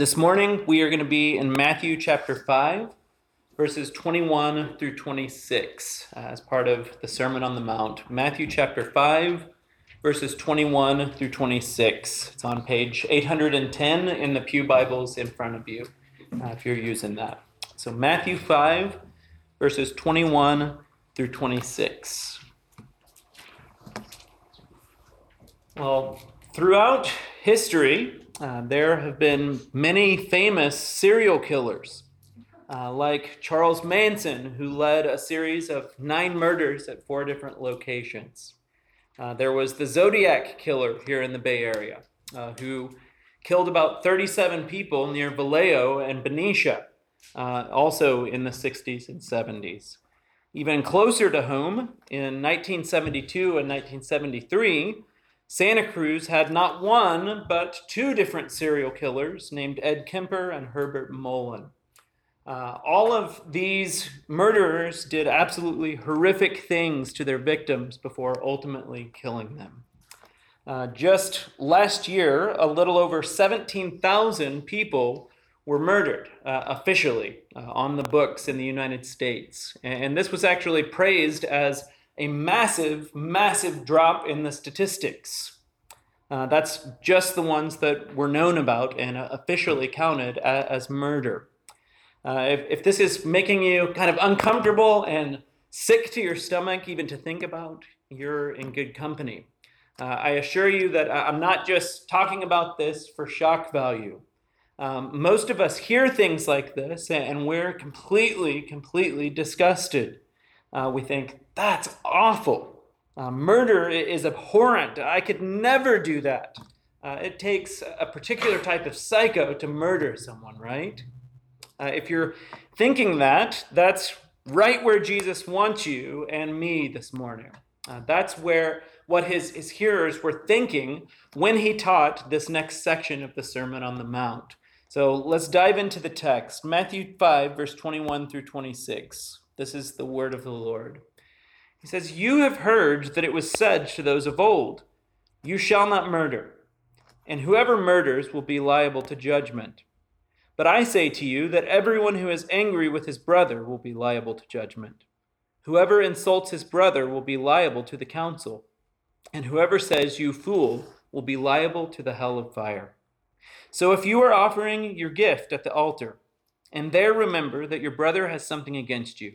This morning we are going to be in Matthew chapter 5, verses 21 through 26, uh, as part of the Sermon on the Mount. Matthew chapter 5, verses 21 through 26. It's on page 810 in the Pew Bibles in front of you, uh, if you're using that. So, Matthew 5, verses 21 through 26. Well, throughout history, uh, there have been many famous serial killers, uh, like Charles Manson, who led a series of nine murders at four different locations. Uh, there was the Zodiac killer here in the Bay Area, uh, who killed about 37 people near Vallejo and Benicia, uh, also in the 60s and 70s. Even closer to home, in 1972 and 1973, Santa Cruz had not one, but two different serial killers named Ed Kemper and Herbert Mullin. Uh, all of these murderers did absolutely horrific things to their victims before ultimately killing them. Uh, just last year, a little over 17,000 people were murdered uh, officially uh, on the books in the United States. And this was actually praised as a massive, massive drop in the statistics. Uh, that's just the ones that were known about and uh, officially counted as, murder. Uh, if, if this is making you kind of uncomfortable and sick to your stomach, even to think about, you're in good company. Uh, I assure you that I'm not just talking about this for shock value. Um, most of us hear things like this and we're completely, completely disgusted. Uh, we think, that's awful. Uh, murder is abhorrent. I could never do that. Uh, it takes a particular type of psycho to murder someone, right? Uh, if you're thinking that, that's right where Jesus wants you and me this morning. Uh, that's where what his, his hearers were thinking when he taught this next section of the Sermon on the Mount. So let's dive into the text Matthew 5, verse 21 through 26. This is the word of the Lord. He says, You have heard that it was said to those of old, You shall not murder, and whoever murders will be liable to judgment. But I say to you that everyone who is angry with his brother will be liable to judgment. Whoever insults his brother will be liable to the council, and whoever says, You fool, will be liable to the hell of fire. So if you are offering your gift at the altar, and there remember that your brother has something against you,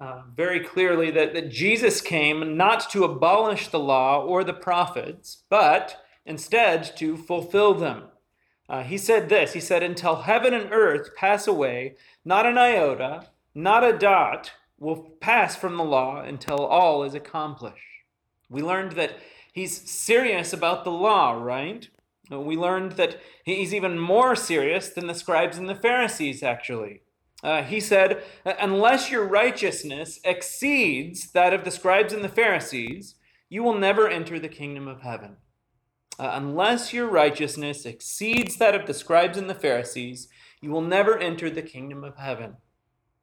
uh, very clearly that, that Jesus came not to abolish the law or the prophets, but instead to fulfill them. Uh, he said this He said, Until heaven and earth pass away, not an iota, not a dot will pass from the law until all is accomplished. We learned that he's serious about the law, right? We learned that he's even more serious than the scribes and the Pharisees, actually. Uh, he said, Unless your righteousness exceeds that of the scribes and the Pharisees, you will never enter the kingdom of heaven. Uh, unless your righteousness exceeds that of the scribes and the Pharisees, you will never enter the kingdom of heaven.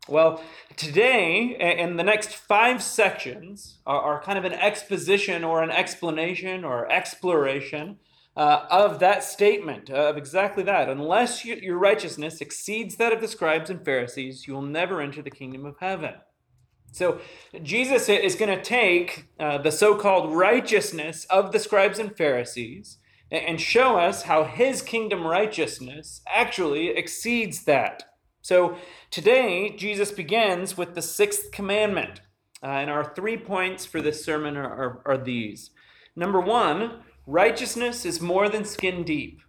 Well, today, in the next five sections, are, are kind of an exposition or an explanation or exploration uh, of that statement, uh, of exactly that. Unless you, your righteousness exceeds that of the scribes and Pharisees, you will never enter the kingdom of heaven. So, Jesus is going to take uh, the so called righteousness of the scribes and Pharisees and show us how his kingdom righteousness actually exceeds that. So, today, Jesus begins with the sixth commandment. Uh, and our three points for this sermon are, are, are these. Number one, Righteousness is more than skin deep.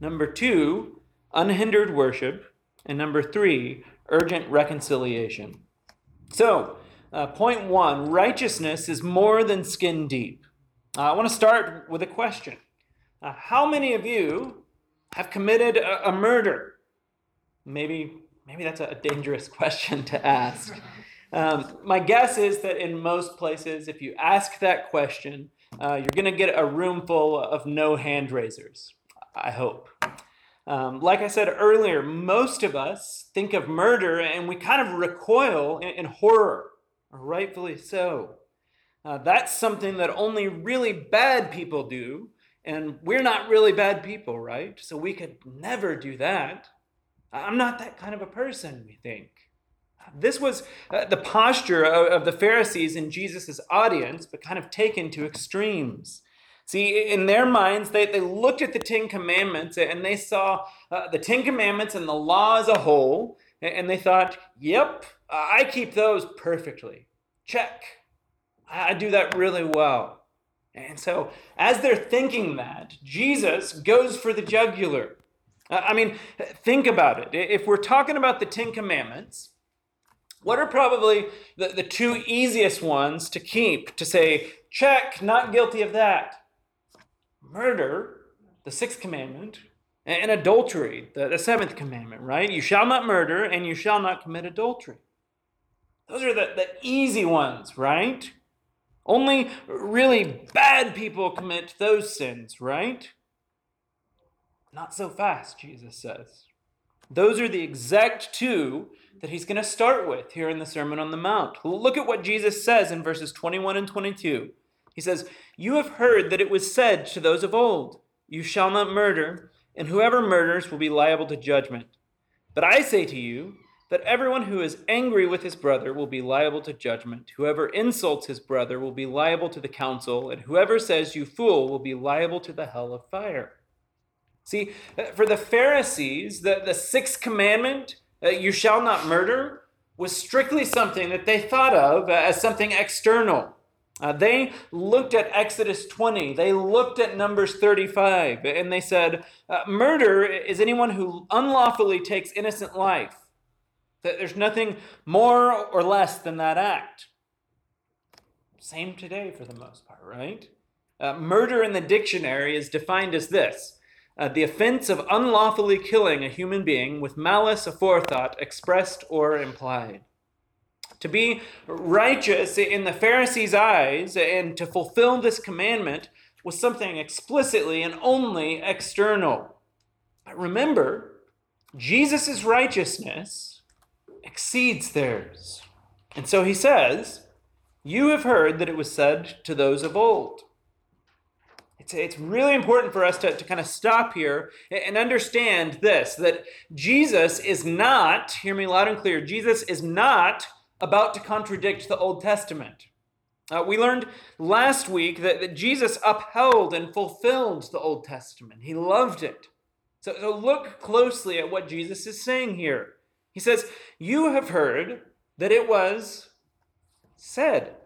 Number two, unhindered worship. And number three, urgent reconciliation. So, uh, point one righteousness is more than skin deep. Uh, I want to start with a question uh, How many of you have committed a, a murder? Maybe maybe that's a dangerous question to ask. Um, my guess is that in most places, if you ask that question, uh, you're going to get a room full of no hand raisers. I hope. Um, like I said earlier, most of us think of murder and we kind of recoil in, in horror, rightfully so. Uh, that's something that only really bad people do, and we're not really bad people, right? So we could never do that. I'm not that kind of a person, we think. This was uh, the posture of, of the Pharisees in Jesus' audience, but kind of taken to extremes. See, in their minds, they, they looked at the Ten Commandments and they saw uh, the Ten Commandments and the law as a whole, and they thought, yep, I keep those perfectly. Check. I do that really well. And so, as they're thinking that, Jesus goes for the jugular. I mean, think about it. If we're talking about the Ten Commandments, what are probably the, the two easiest ones to keep to say, check, not guilty of that? Murder, the sixth commandment, and adultery, the, the seventh commandment, right? You shall not murder and you shall not commit adultery. Those are the, the easy ones, right? Only really bad people commit those sins, right? Not so fast, Jesus says. Those are the exact two that he's going to start with here in the Sermon on the Mount. Look at what Jesus says in verses 21 and 22. He says, You have heard that it was said to those of old, You shall not murder, and whoever murders will be liable to judgment. But I say to you that everyone who is angry with his brother will be liable to judgment. Whoever insults his brother will be liable to the council, and whoever says, You fool, will be liable to the hell of fire. See, for the Pharisees, the, the sixth commandment, uh, you shall not murder, was strictly something that they thought of as something external. Uh, they looked at Exodus 20, they looked at Numbers 35, and they said, uh, Murder is anyone who unlawfully takes innocent life. There's nothing more or less than that act. Same today for the most part, right? Uh, murder in the dictionary is defined as this uh, the offense of unlawfully killing a human being with malice aforethought expressed or implied. To be righteous in the Pharisees' eyes and to fulfill this commandment was something explicitly and only external. But remember, Jesus' righteousness exceeds theirs. And so he says, You have heard that it was said to those of old. It's, it's really important for us to, to kind of stop here and understand this that Jesus is not, hear me loud and clear, Jesus is not about to contradict the Old Testament. Uh, we learned last week that, that Jesus upheld and fulfilled the Old Testament. He loved it. So, so look closely at what Jesus is saying here. He says, You have heard that it was said.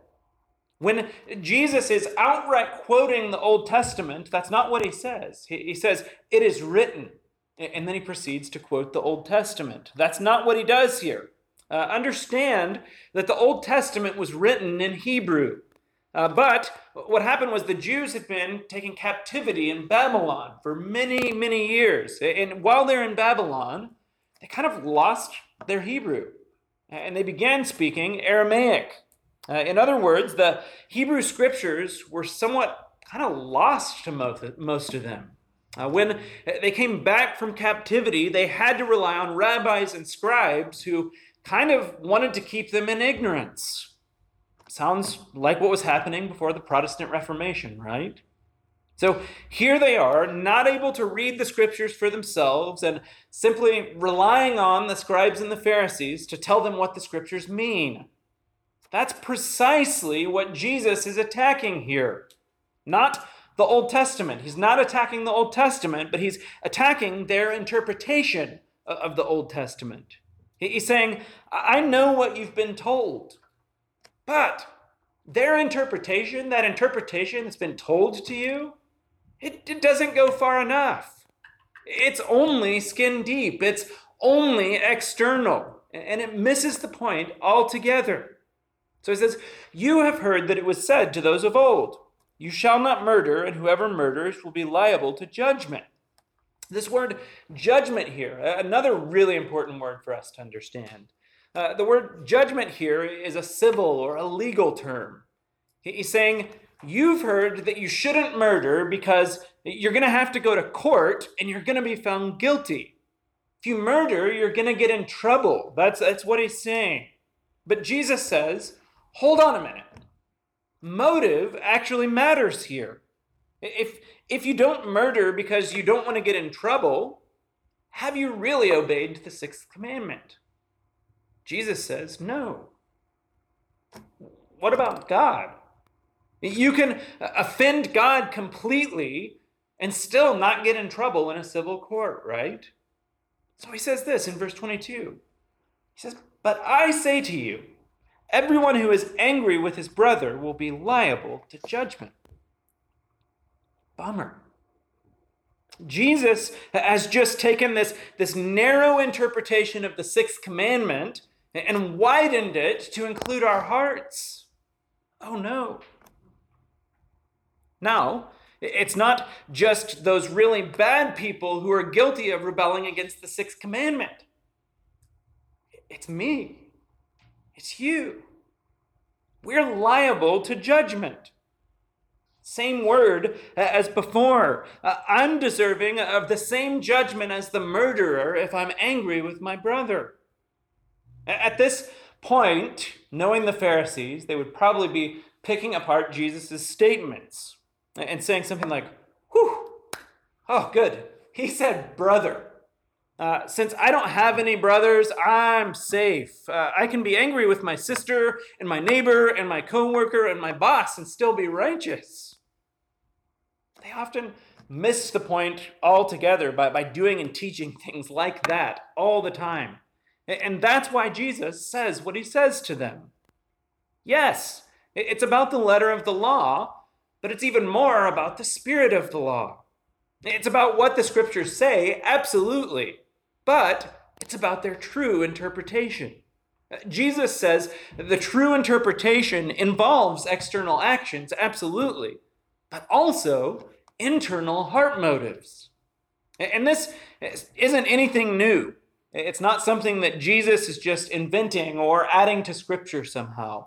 When Jesus is outright quoting the Old Testament, that's not what he says. He, says, It is written. And then he proceeds to quote the Old Testament. That's not what he does here. Uh, understand that the Old Testament was written in Hebrew. Uh, but what happened was the Jews had been taken captivity in Babylon for many, many years. And while they're in Babylon, they kind of lost their Hebrew. And they began speaking Aramaic. Uh, in other words, the Hebrew scriptures were somewhat kind of lost to most, most of them. Uh, when they came back from captivity, they had to rely on rabbis and scribes who kind of wanted to keep them in ignorance. Sounds like what was happening before the Protestant Reformation, right? So here they are, not able to read the scriptures for themselves and simply relying on the scribes and the Pharisees to tell them what the scriptures mean. That's precisely what Jesus is attacking here. Not the Old Testament. He's not attacking the Old Testament, but he's attacking their interpretation of the Old Testament. He's saying, I know what you've been told, but their interpretation, that interpretation that's been told to you, it, it doesn't go far enough. It's only skin deep, it's only external, and it misses the point altogether. So he says, You have heard that it was said to those of old, You shall not murder, and whoever murders will be liable to judgment. This word judgment here, another really important word for us to understand. Uh, the word judgment here is a civil or a legal term. He's saying, You've heard that you shouldn't murder because you're going to have to go to court and you're going to be found guilty. If you murder, you're going to get in trouble. That's, that's what he's saying. But Jesus says, Hold on a minute. Motive actually matters here. If, if you don't murder because you don't want to get in trouble, have you really obeyed the sixth commandment? Jesus says, no. What about God? You can uh, offend God completely and still not get in trouble in a civil court, right? So he says this in verse 22. He says, But I say to you, everyone who is angry with his brother will be liable to judgment. Bummer. Jesus has just taken this, this narrow interpretation of the sixth commandment and widened it to include our hearts. Oh no. Now, it's not just those really bad people who are guilty of rebelling against the sixth commandment. It's me. It's you. We're liable to judgment. Same word as before. Uh, I'm deserving of the same judgment as the murderer if I'm angry with my brother. At this point, knowing the Pharisees, they would probably be picking apart Jesus' statements and saying something like, Whew, oh, good. He said brother. Uh, since I don't have any brothers, I'm safe. Uh, I can be angry with my sister and my neighbor and my coworker and my boss and still be righteous. They often miss the point altogether by, by doing and teaching things like that all the time. And that's why Jesus says what he says to them. Yes, it's about the letter of the law, but it's even more about the spirit of the law. It's about what the scriptures say, absolutely, but it's about their true interpretation. Jesus says the true interpretation involves external actions, absolutely, but also internal heart motives. And this isn't anything new. It's not something that Jesus is just inventing or adding to Scripture somehow.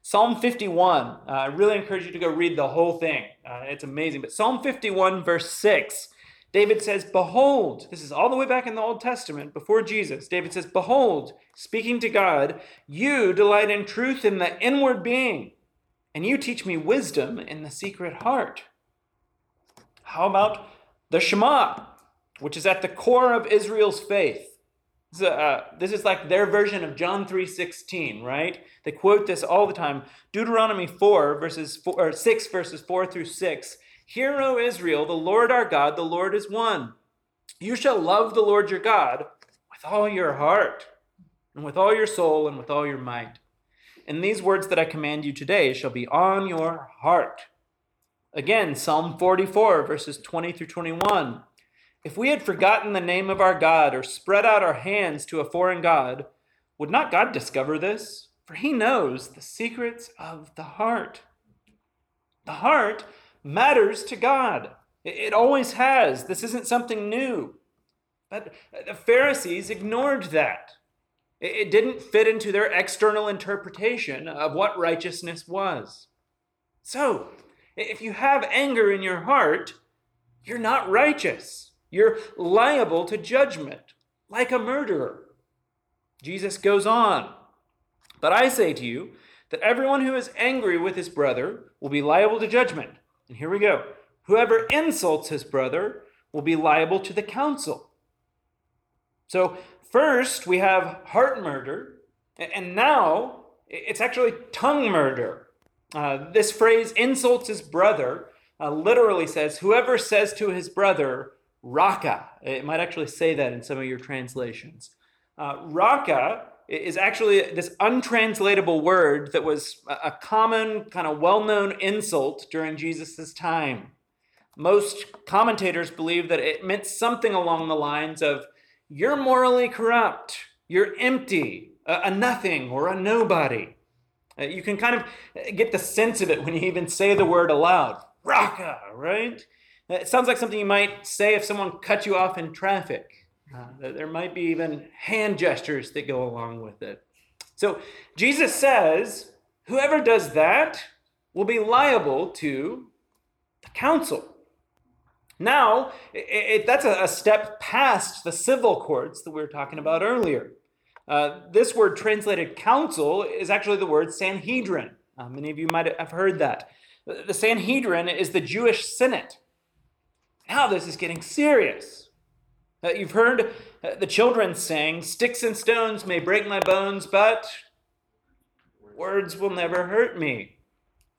Psalm 51, uh, I really encourage you to go read the whole thing. Uh, it's amazing. But Psalm 51, verse 6, David says, Behold, this is all the way back in the Old Testament, before Jesus. David says, Behold, speaking to God, you delight in truth in the inward being, and you teach me wisdom in the secret heart. How about the Shema, which is at the core of Israel's faith? So, uh, this is like their version of John 3:16, right? They quote this all the time. Deuteronomy 4 verses 4 or 6 verses 4 through 6. Hear, O Israel, the Lord our God, the Lord is one. You shall love the Lord your God with all your heart, and with all your soul, and with all your might. And these words that I command you today shall be on your heart. Again, Psalm 44 verses 20 through 21. If we had forgotten the name of our God or spread out our hands to a foreign God, would not God discover this? For he knows the secrets of the heart. The heart matters to God. It always has. This isn't something new. But the Pharisees ignored that. It didn't fit into their external interpretation of what righteousness was. So, if you have anger in your heart, you're not righteous. You're liable to judgment, like a murderer. Jesus goes on. But I say to you that everyone who is angry with his brother will be liable to judgment. And here we go. Whoever insults his brother will be liable to the council. So, first we have heart murder, and now it's actually tongue murder. Uh, this phrase, insults his brother, uh, literally says, whoever says to his brother, Raka, It might actually say that in some of your translations. Uh, Raca is actually this untranslatable word that was a common, kind of well known insult during Jesus' time. Most commentators believe that it meant something along the lines of, You're morally corrupt, you're empty, a, nothing, or a nobody. Uh, you can kind of get the sense of it when you even say the word aloud. Raka, right? It sounds like something you might say if someone cut you off in traffic. Uh, there might be even hand gestures that go along with it. So Jesus says, whoever does that will be liable to the council. Now, it, it, that's a, a, step past the civil courts that we were talking about earlier. Uh, this word translated council is actually the word Sanhedrin. Uh, many of you might have heard that. The Sanhedrin is the Jewish Senate. Now this is getting serious. Uh, you've heard uh, the children sing, Sticks and stones may break my bones, but words will never hurt me.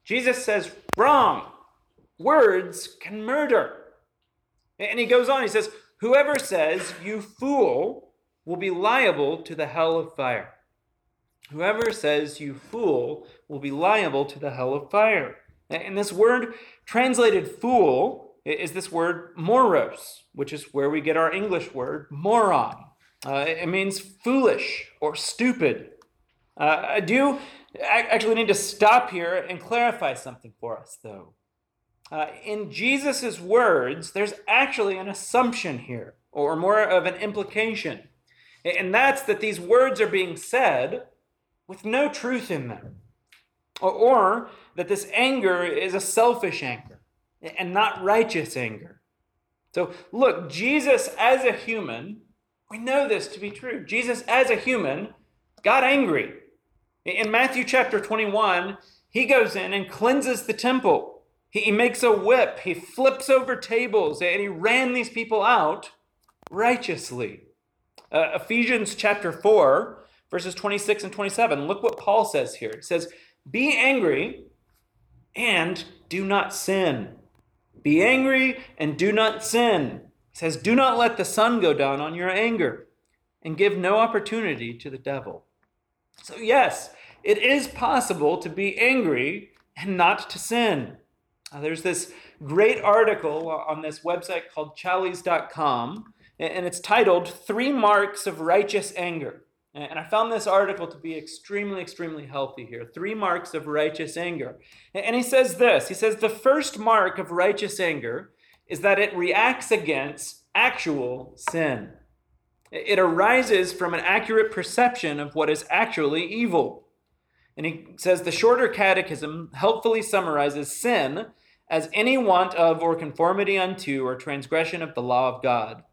Jesus says, Wrong. Words can murder. And he goes on, he says, Whoever says, You fool, will be liable to the hell of fire. Whoever says, You fool, will be liable to the hell of fire. And this word translated fool is this word moros, which is where we get our English word moron. Uh, it means foolish or stupid. Uh, I do actually need to stop here and clarify something for us, though. Uh, in Jesus' words, there's actually an assumption here, or more of an implication. And that's that these words are being said with no truth in them. Or, or that this anger is a selfish anger and not righteous anger. So, look, Jesus as a human, we know this to be true. Jesus as a human got angry. In Matthew chapter 21, he goes in and cleanses the temple. He makes a whip, he flips over tables, and he ran these people out righteously. Uh, Ephesians chapter 4, verses 26 and 27. Look what Paul says here. He says, Be angry and do not sin. Be angry and do not sin. He says, Do not let the sun go down on your anger and give no opportunity to the devil. So, yes, it is possible to be angry and not to sin. Uh, there's this great article on this website called challies.com, and it's titled Three Marks of Righteous Anger. And I found this article to be extremely, extremely healthy here. Three marks of righteous anger. And he says this He says, the first mark of righteous anger is that it reacts against actual sin. It arises from an accurate perception of what is actually evil. And he says the shorter catechism helpfully summarizes sin as any want of or conformity unto or transgression of the law of God.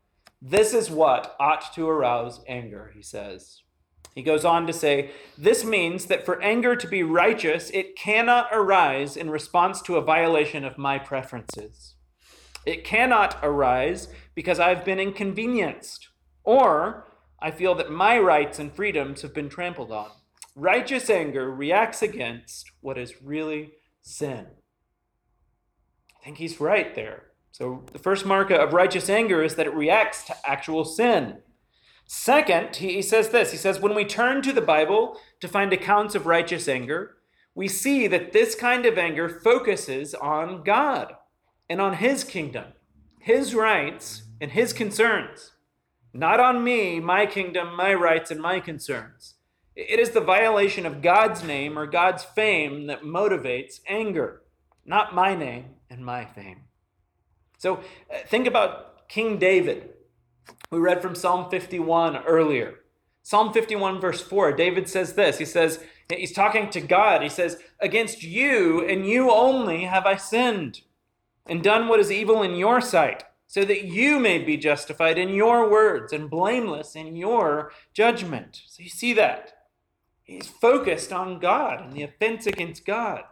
This is what ought to arouse anger, he says. He goes on to say, This means that for anger to be righteous, it cannot arise in response to a violation of my preferences. It cannot arise because I've been inconvenienced, or I feel that my rights and freedoms have been trampled on. Righteous anger reacts against what is really sin. I think he's right there. So the first mark of righteous anger is that it reacts to actual sin. Second, he says this he says, when we turn to the Bible to find accounts of righteous anger, we see that this kind of anger focuses on God and on His kingdom, His rights, and His concerns. Not on me, my kingdom, my rights, and my concerns. It is the violation of God's name or God's fame that motivates anger, not my name and my fame. So uh, think about King David. We read from Psalm 51 earlier. Psalm 51, verse 4, David says this. He says, he's talking to God. He says, Against you and you only have I sinned and done what is evil in your sight, so that you may be justified in your words and blameless in your judgment. So you see that. He's focused on God and the offense against God.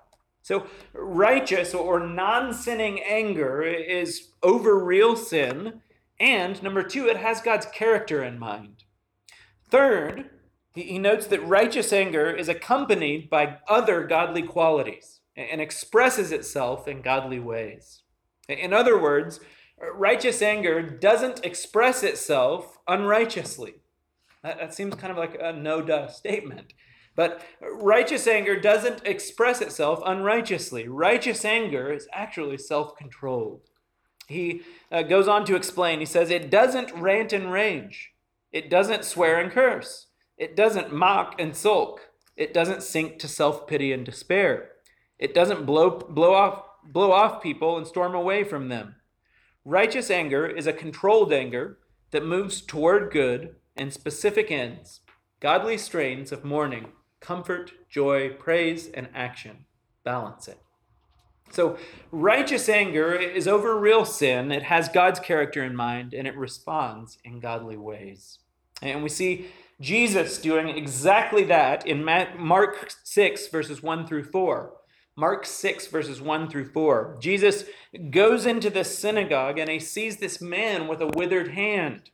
So, righteous or non sinning anger is over real sin. And number two, it has God's character in mind. Third, he notes that righteous anger is accompanied by other godly qualities and expresses itself in godly ways. In other words, righteous anger doesn't express itself unrighteously. That, seems kind of like a no duh statement. But righteous anger doesn't express itself unrighteously. Righteous anger is actually self controlled. He uh, goes on to explain, he says, it doesn't rant and rage, it doesn't swear and curse, it doesn't mock and sulk, it doesn't sink to self pity and despair, it doesn't blow, blow, off, blow off people and storm away from them. Righteous anger is a controlled anger that moves toward good and specific ends, godly strains of mourning, comfort, joy, praise, and action. Balance it. So, righteous anger is over real sin. It has God's character in mind and it responds in godly ways. And we see Jesus doing exactly that in Mark 6, verses 1 through 4. Mark 6, verses 1 through 4. Jesus goes into the synagogue and he sees this man with a withered hand.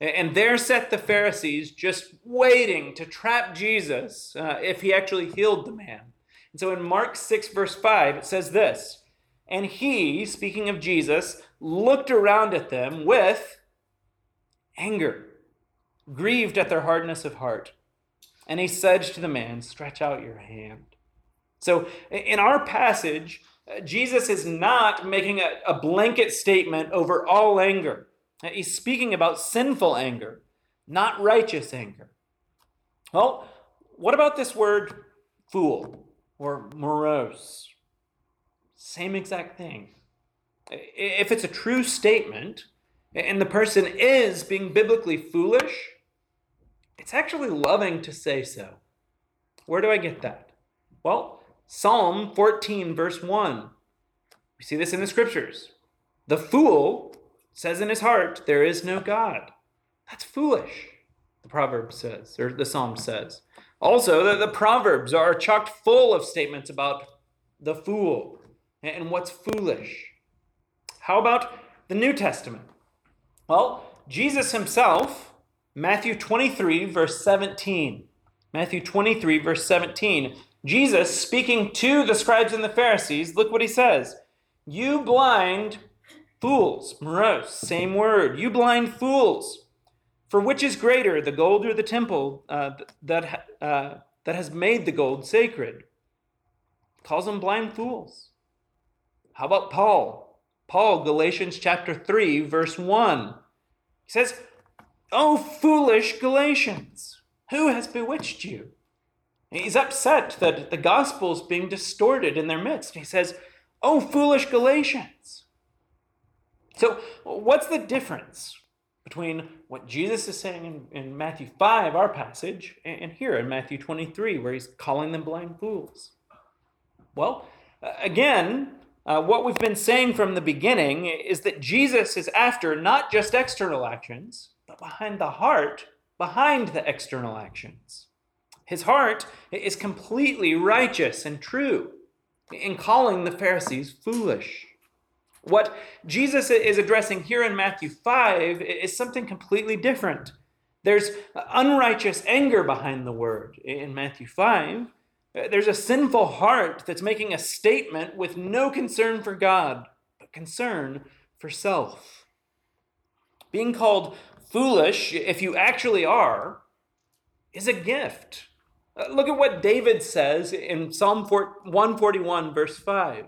And there sat the Pharisees just waiting to trap Jesus uh, if he actually healed the man. And so in Mark 6, verse 5, it says this And he, speaking of Jesus, looked around at them with anger, grieved at their hardness of heart. And he said to the man, Stretch out your hand. So in our passage, uh, Jesus is not making a, a blanket statement over all anger. He's speaking about sinful anger, not righteous anger. Well, what about this word fool? Or moros. Same exact thing. If it's a true statement and the person is being biblically foolish, it's actually loving to say so. Where do I get that? Well, Psalm 14, verse 1. We see this in the scriptures. The fool says in his heart, There is no God. That's foolish, the proverb says, or the psalm says. Also, the, the Proverbs are chocked full of statements about the fool and what's foolish. How about the New Testament? Well, Jesus himself, Matthew 23, verse 17. Matthew 23, verse 17. Jesus, speaking to the scribes and the Pharisees, look what he says. You blind fools, moros, same word. You blind fools. For which is greater, the gold or the temple uh, that, uh, that has made the gold sacred? Calls them blind fools. How about Paul? Paul, Galatians chapter 3, verse 1. He says, Oh, foolish Galatians, who has bewitched you? He's upset that the gospel is being distorted in their midst. He says, Oh, foolish Galatians. So, what's the difference between what Jesus is saying in, in Matthew 5, our passage, and, and here in Matthew 23, where he's calling them blind fools? Well, again, uh, what we've been saying from the beginning is that Jesus is after not just external actions, but behind the heart, behind the external actions. His heart is completely righteous and true in calling the Pharisees foolish. What Jesus is addressing here in Matthew 5 is something completely different. There's unrighteous anger behind the word in Matthew 5. Uh, there's a sinful heart that's making a statement with no concern for God, but concern for self. Being called foolish, if you actually are, is a gift. Uh, look at what David says in Psalm 141, verse 5.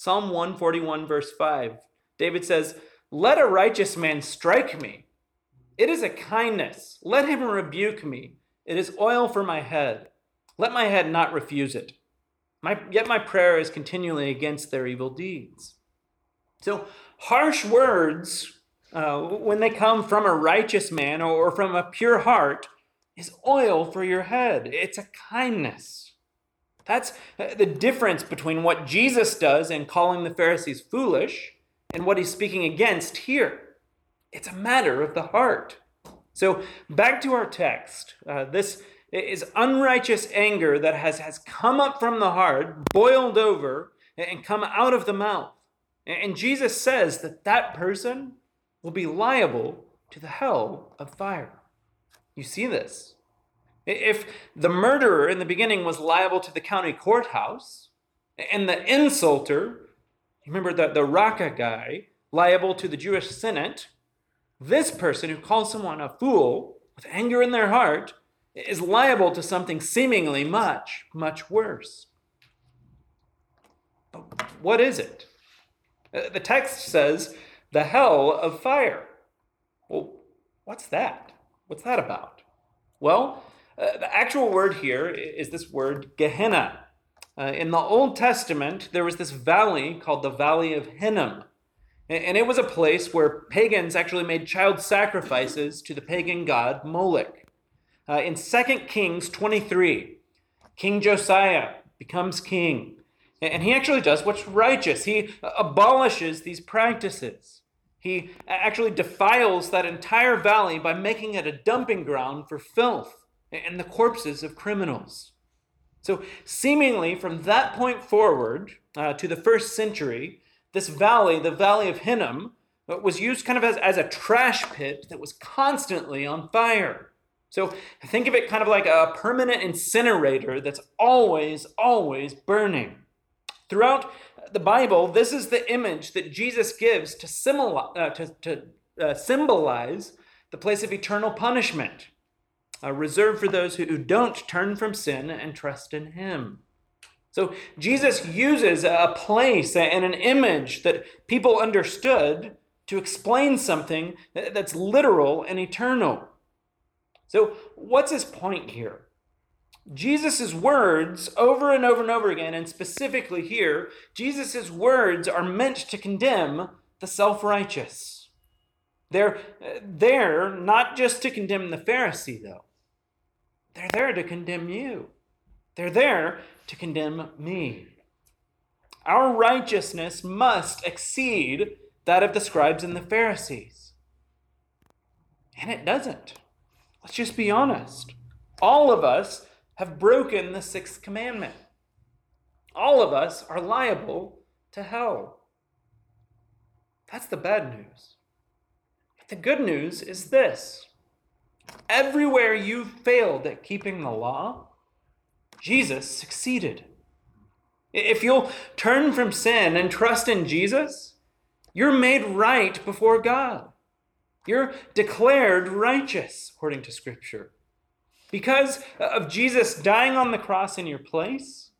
Psalm 141, verse 5, David says, Let a righteous man strike me. It is a kindness. Let him rebuke me. It is oil for my head. Let my head not refuse it. My, yet my prayer is continually against their evil deeds. So, harsh words, uh, when they come from a righteous man or from a pure heart, is oil for your head. It's a kindness. That's uh, the difference between what Jesus does in calling the Pharisees foolish and what he's speaking against here. It's a matter of the heart. So, back to our text. Uh, this is unrighteous anger that has, has come up from the heart, boiled over, and come out of the mouth. And Jesus says that that person will be liable to the hell of fire. You see this. If the murderer in the beginning was liable to the county courthouse, and the insulter, remember the, the Raka guy, liable to the Jewish Senate, this person who calls someone a fool with anger in their heart is liable to something seemingly much, much worse. But what is it? Uh, the text says the hell of fire. Well, what's that? What's that about? Well, uh, the actual word here is this word Gehenna. Uh, in the Old Testament, there was this valley called the Valley of Hinnom. And it was a place where pagans actually made child sacrifices to the pagan god Moloch. Uh, in 2 Kings 23, King Josiah becomes king. And he actually does what's righteous. He abolishes these practices. He actually defiles that entire valley by making it a dumping ground for filth and the corpses of criminals. So, seemingly from that point forward uh, to the first century, this valley, the Valley of Hinnom, uh, was used kind of as, as a trash pit that was constantly on fire. So, think of it kind of like a permanent incinerator that's always, always burning. Throughout the Bible, this is the image that Jesus gives to, simula- uh, to, to uh, symbolize the place of eternal punishment, uh, reserved for those who, don't turn from sin and trust in Him. So Jesus uses a place and an image that people understood to explain something that's literal and eternal. So, what's his point here? Jesus' words over and over and over again, and specifically here, Jesus' words are meant to condemn the self righteous. They're there not just to condemn the Pharisee, though, they're there to condemn you. They're there to condemn me. Our righteousness must exceed that of the scribes and the Pharisees. And it doesn't. Let's just be honest. All of us have broken the sixth commandment. All of us are liable to hell. That's the bad news. But The good news is this everywhere you've failed at keeping the law, Jesus succeeded. If you'll turn from sin and trust in Jesus, you're made right before God. You're declared righteous, according to Scripture. Because of Jesus dying on the cross in your place,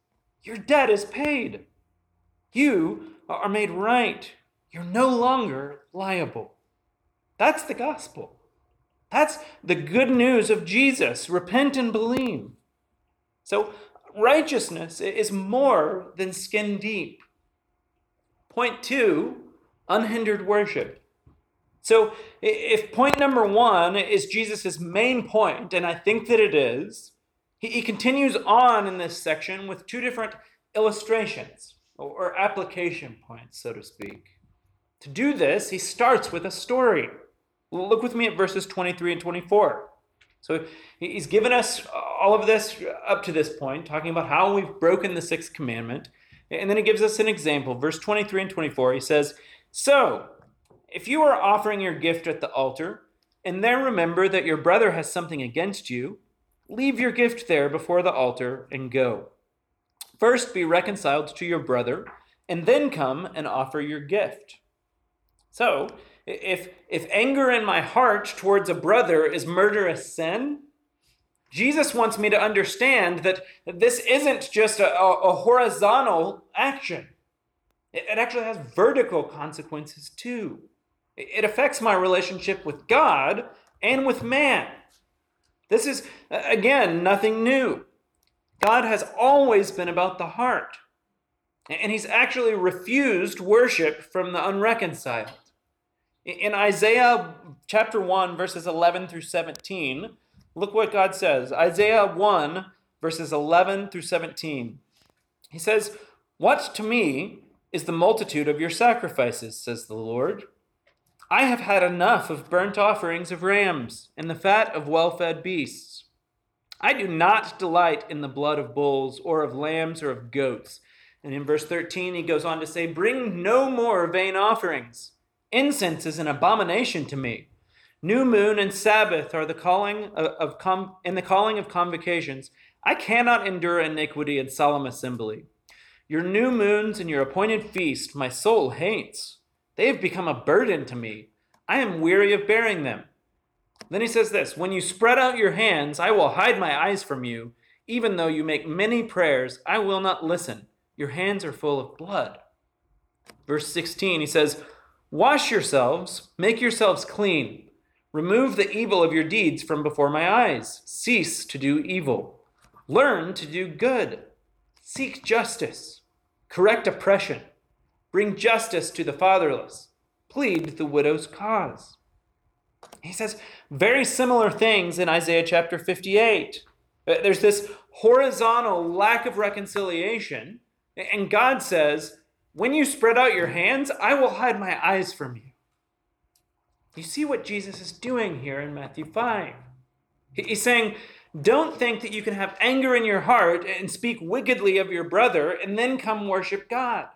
your debt is paid. You are made right. You're no longer liable. That's the gospel. That's the good news of Jesus. Repent and believe. So, righteousness is more than skin deep. Point two unhindered worship. So, if point number one is Jesus' main point, and I think that it is, he, continues on in this section with two different illustrations or application points, so to speak. To do this, he starts with a story. Look with me at verses 23 and 24. So he's given us all of this up to this point, talking about how we've broken the sixth commandment. And then he gives us an example. Verse 23 and 24, he says, So, if you are offering your gift at the altar, and there remember that your brother has something against you, leave your gift there before the altar and go. First be reconciled to your brother, and then come and offer your gift. So, if, if anger in my heart towards a brother is murderous sin, Jesus wants me to understand that this isn't just a, a, horizontal action. It, it actually has vertical consequences too. It affects my relationship with God and with man. This is, again, nothing new. God has always been about the heart. And he's actually refused worship from the unreconciled. In Isaiah chapter 1, verses 11 through 17, look what God says. Isaiah 1, verses 11 through 17. He says, What to me is the multitude of your sacrifices, says the Lord? I have had enough of burnt offerings of rams and the fat of well fed beasts. I do not delight in the blood of bulls or of lambs or of goats. And in verse 13, he goes on to say, Bring no more vain offerings. Incense is an abomination to me. New moon and Sabbath are the calling of, of com, in the calling of convocations. I cannot endure iniquity and solemn assembly. Your new moons and your appointed feast my soul hates. They have become a burden to me. I am weary of bearing them. Then he says this When you spread out your hands, I will hide my eyes from you. Even though you make many prayers, I will not listen. Your hands are full of blood. Verse 16, he says, Wash yourselves, make yourselves clean. Remove the evil of your deeds from before my eyes. Cease to do evil. Learn to do good. Seek justice. Correct oppression. Bring justice to the fatherless. plead the widow's cause. He says very similar things in Isaiah chapter 58. Uh, there's this horizontal lack of reconciliation, and God says, When you spread out your hands, I will hide my eyes from you. You see what Jesus is doing here in Matthew 5. He's saying, Don't think that you can have anger in your heart and speak wickedly of your brother and then come worship God.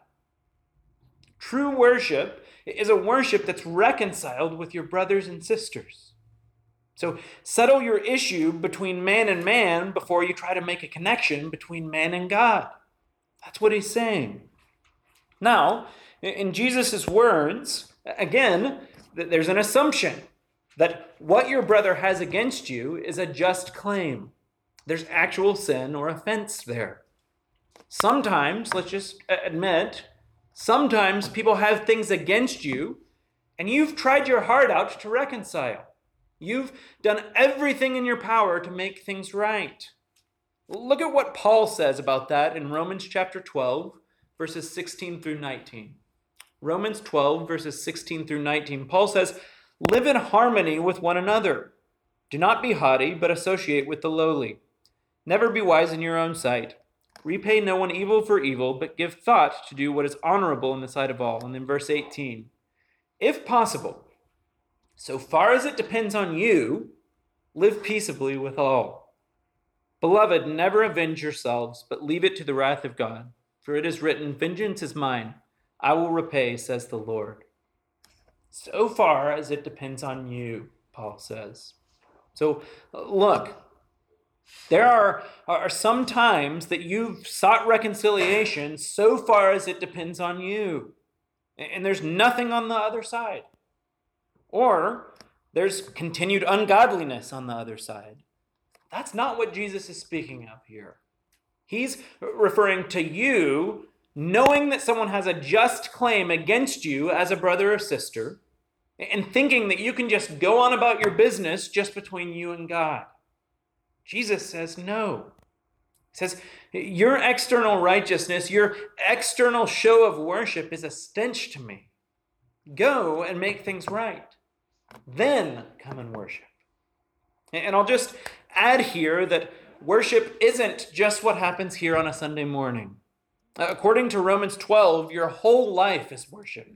True worship is a worship that's reconciled with your brothers and sisters. So settle your issue between man and man before you try to make a connection between man and God. That's what he's saying. Now, in Jesus' words, again, there's an assumption that what your brother has against you is a just claim. There's actual sin or offense there. Sometimes, let's just uh, admit, sometimes people have things against you and you've tried your heart out to reconcile. You've done everything in your power to make things right. Look at what Paul says about that in Romans chapter 12, verses 16 through 19. Romans 12, verses 16 through 19. Paul says, Live in harmony with one another. Do not be haughty, but associate with the lowly. Never be wise in your own sight. Repay no one evil for evil, but give thought to do what is honorable in the sight of all. And then verse 18. If possible, so far as it depends on you, live peaceably with all. Beloved, never avenge yourselves, but leave it to the wrath of God. For it is written, Vengeance is mine, I will repay, says the Lord. So far as it depends on you, Paul says. So look, there are, are some times that you've sought reconciliation so far as it depends on you, and there's nothing on the other side. Or there's continued ungodliness on the other side. That's not what Jesus is speaking of here. He's referring to you knowing that someone has a just claim against you as a brother or sister and thinking that you can just go on about your business just between you and God. Jesus says no. He says, Your external righteousness, your external show of worship is a stench to me. Go and make things right. Then come and worship. And I'll just add here that worship isn't just what happens here on a Sunday morning. Uh, according to Romans 12, your whole life is worship.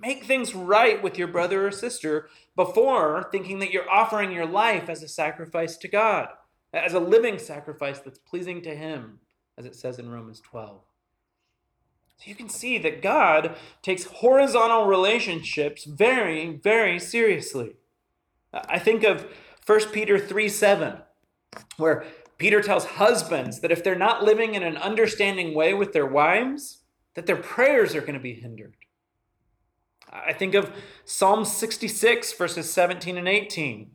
Make things right with your brother or sister before thinking that you're offering your life as a sacrifice to God, as a living sacrifice that's pleasing to Him, as it says in Romans 12. So you can see that God takes horizontal relationships very, very seriously. I think of 1 Peter 3 7, where Peter tells husbands that if they're not living in an understanding way with their wives, that their prayers are going to be hindered. I think of Psalm 66, verses 17 and 18.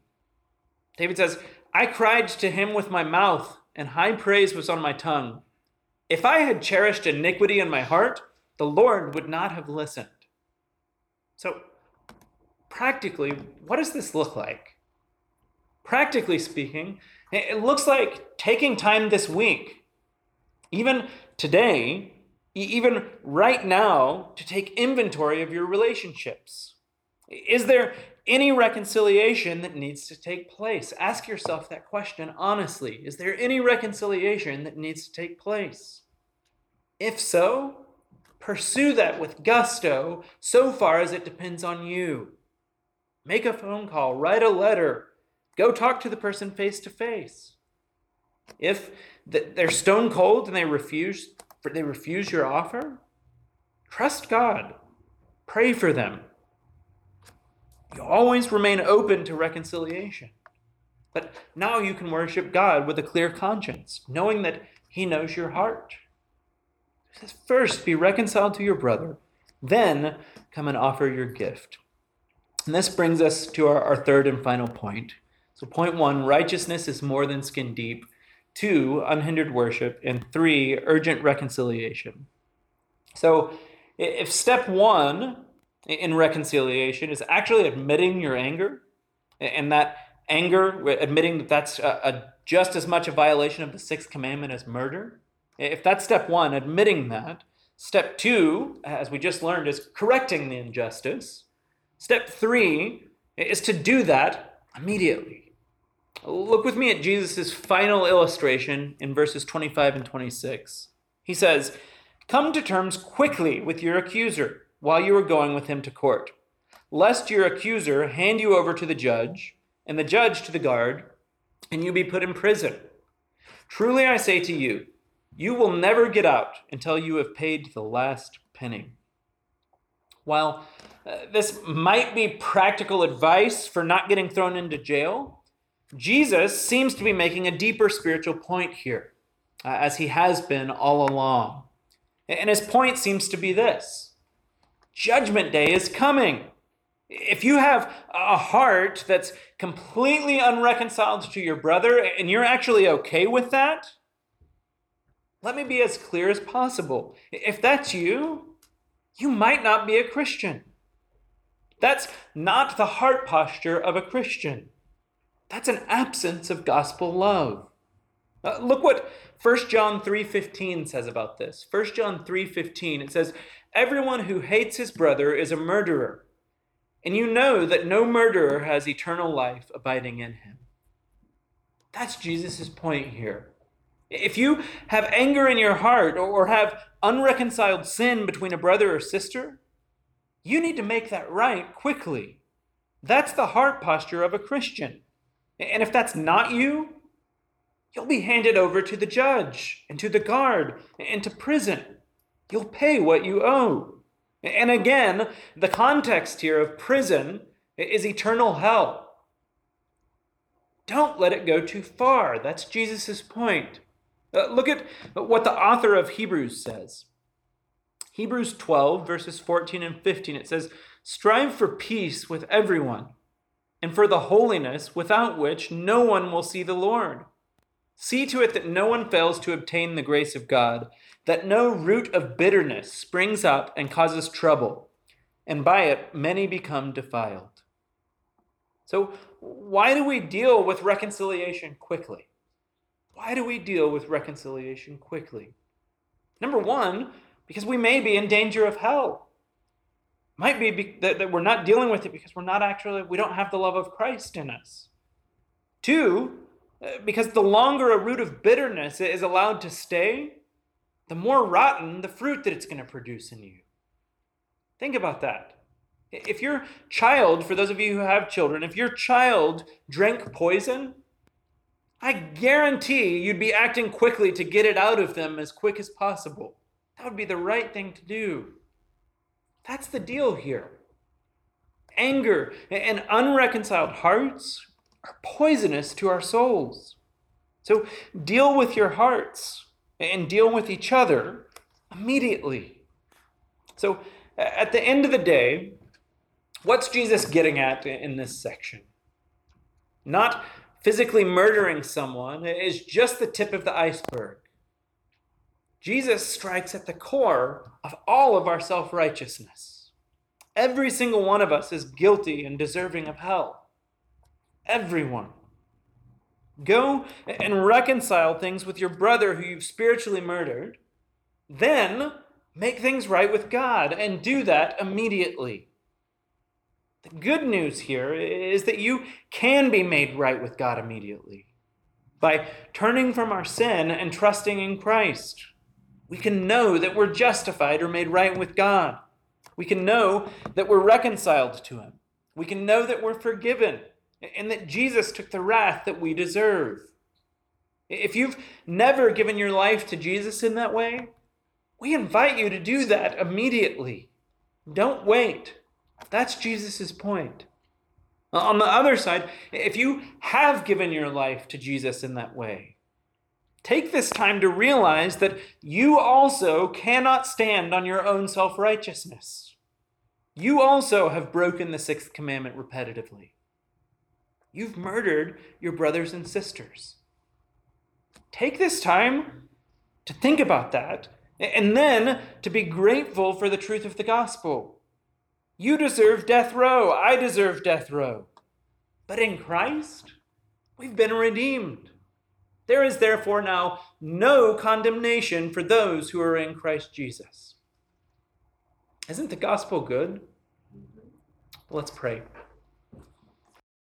David says, I cried to him with my mouth, and high praise was on my tongue. If I had cherished iniquity in my heart, the Lord would not have listened. So, practically, what does this look like? Practically speaking, it looks like taking time this week, even today, even right now, to take inventory of your relationships. Is there any reconciliation that needs to take place? Ask yourself that question honestly. Is there any reconciliation that needs to take place? If so, pursue that with gusto so far as it depends on you. Make a phone call, write a letter, go talk to the person face to face. If they're stone cold and they refuse they refuse your offer, trust God. Pray for them. You always remain open to reconciliation. But now you can worship God with a clear conscience, knowing that He knows your heart. first be reconciled to your brother, then come and offer your gift. And this brings us to our, our third and final point. So, point one righteousness is more than skin deep. Two, unhindered worship. And three, urgent reconciliation. So, if step one in reconciliation is actually admitting your anger, and that anger, admitting that that's a, a just as much a violation of the sixth commandment as murder, if that's step one, admitting that, Step two, as we just learned, is correcting the injustice. Step three is to do that immediately. Look with me at Jesus' final illustration in verses 25 and 26. He says, Come to terms quickly with your accuser while you are going with him to court, lest your accuser hand you over to the judge, and the judge to the guard, and you be put in prison. Truly I say to you, you will never get out until you have paid the last penny. While uh, this might be practical advice for not getting thrown into jail, Jesus seems to be making a deeper spiritual point here, uh, as he has been all along. And his point seems to be this Judgment Day is coming. If you have a heart that's completely unreconciled to your brother and you're actually okay with that, let me be as clear as possible. If that's you, you might not be a Christian. That's not the heart posture of a Christian. That's an absence of gospel love. Uh, look what 1 John 3:15 says about this. 1 John 3:15 it says everyone who hates his brother is a murderer. And you know that no murderer has eternal life abiding in him. That's Jesus' point here. If you have anger in your heart or have unreconciled sin between a brother or sister, you need to make that right quickly. That's the heart posture of a Christian. And if that's not you, you'll be handed over to the judge and to the guard and to prison. You'll pay what you owe. And again, the context here of prison is eternal hell. Don't let it go too far. That's Jesus' point. Uh, look at what the author of Hebrews says. Hebrews 12, verses 14 and 15, it says, Strive for peace with everyone, and for the holiness without which no one will see the Lord. See to it that no one fails to obtain the grace of God, that no root of bitterness springs up and causes trouble, and by it many become defiled. So, why do we deal with reconciliation quickly? Why do we deal with reconciliation quickly? Number one, because we may be in danger of hell. Might be that, that we're not dealing with it because we're not actually, we don't have the love of Christ in us. Two, uh, because the longer a root of bitterness is allowed to stay, the more rotten the fruit that it's going to produce in you. Think about that. If your child, for those of you who have children, if your child drank poison, I guarantee you'd be acting quickly to get it out of them as quick as possible. That would be the right thing to do. That's the deal here. Anger and unreconciled hearts are poisonous to our souls. So deal with your hearts and deal with each other immediately. So at the end of the day, what's Jesus getting at in this section? Not physically murdering someone is just the tip of the iceberg. Jesus strikes at the core of all of our self righteousness. Every single one of us is guilty and deserving of hell. Everyone. Go and reconcile things with your brother who you've spiritually murdered. Then make things right with God and do that immediately. The good news here is that you can be made right with God immediately. By turning from our sin and trusting in Christ, we can know that we're justified or made right with God. We can know that we're reconciled to Him. We can know that we're forgiven and that Jesus took the wrath that we deserve. If you've never given your life to Jesus in that way, we invite you to do that immediately. Don't wait. That's Jesus' point. On the other side, if you have given your life to Jesus in that way, take this time to realize that you also cannot stand on your own self righteousness. You also have broken the sixth commandment repetitively. You've murdered your brothers and sisters. Take this time to think about that and then to be grateful for the truth of the gospel. You deserve death row. I deserve death row. But in Christ, we've been redeemed. There is therefore now no condemnation for those who are in Christ Jesus. Isn't the gospel good? Let's pray.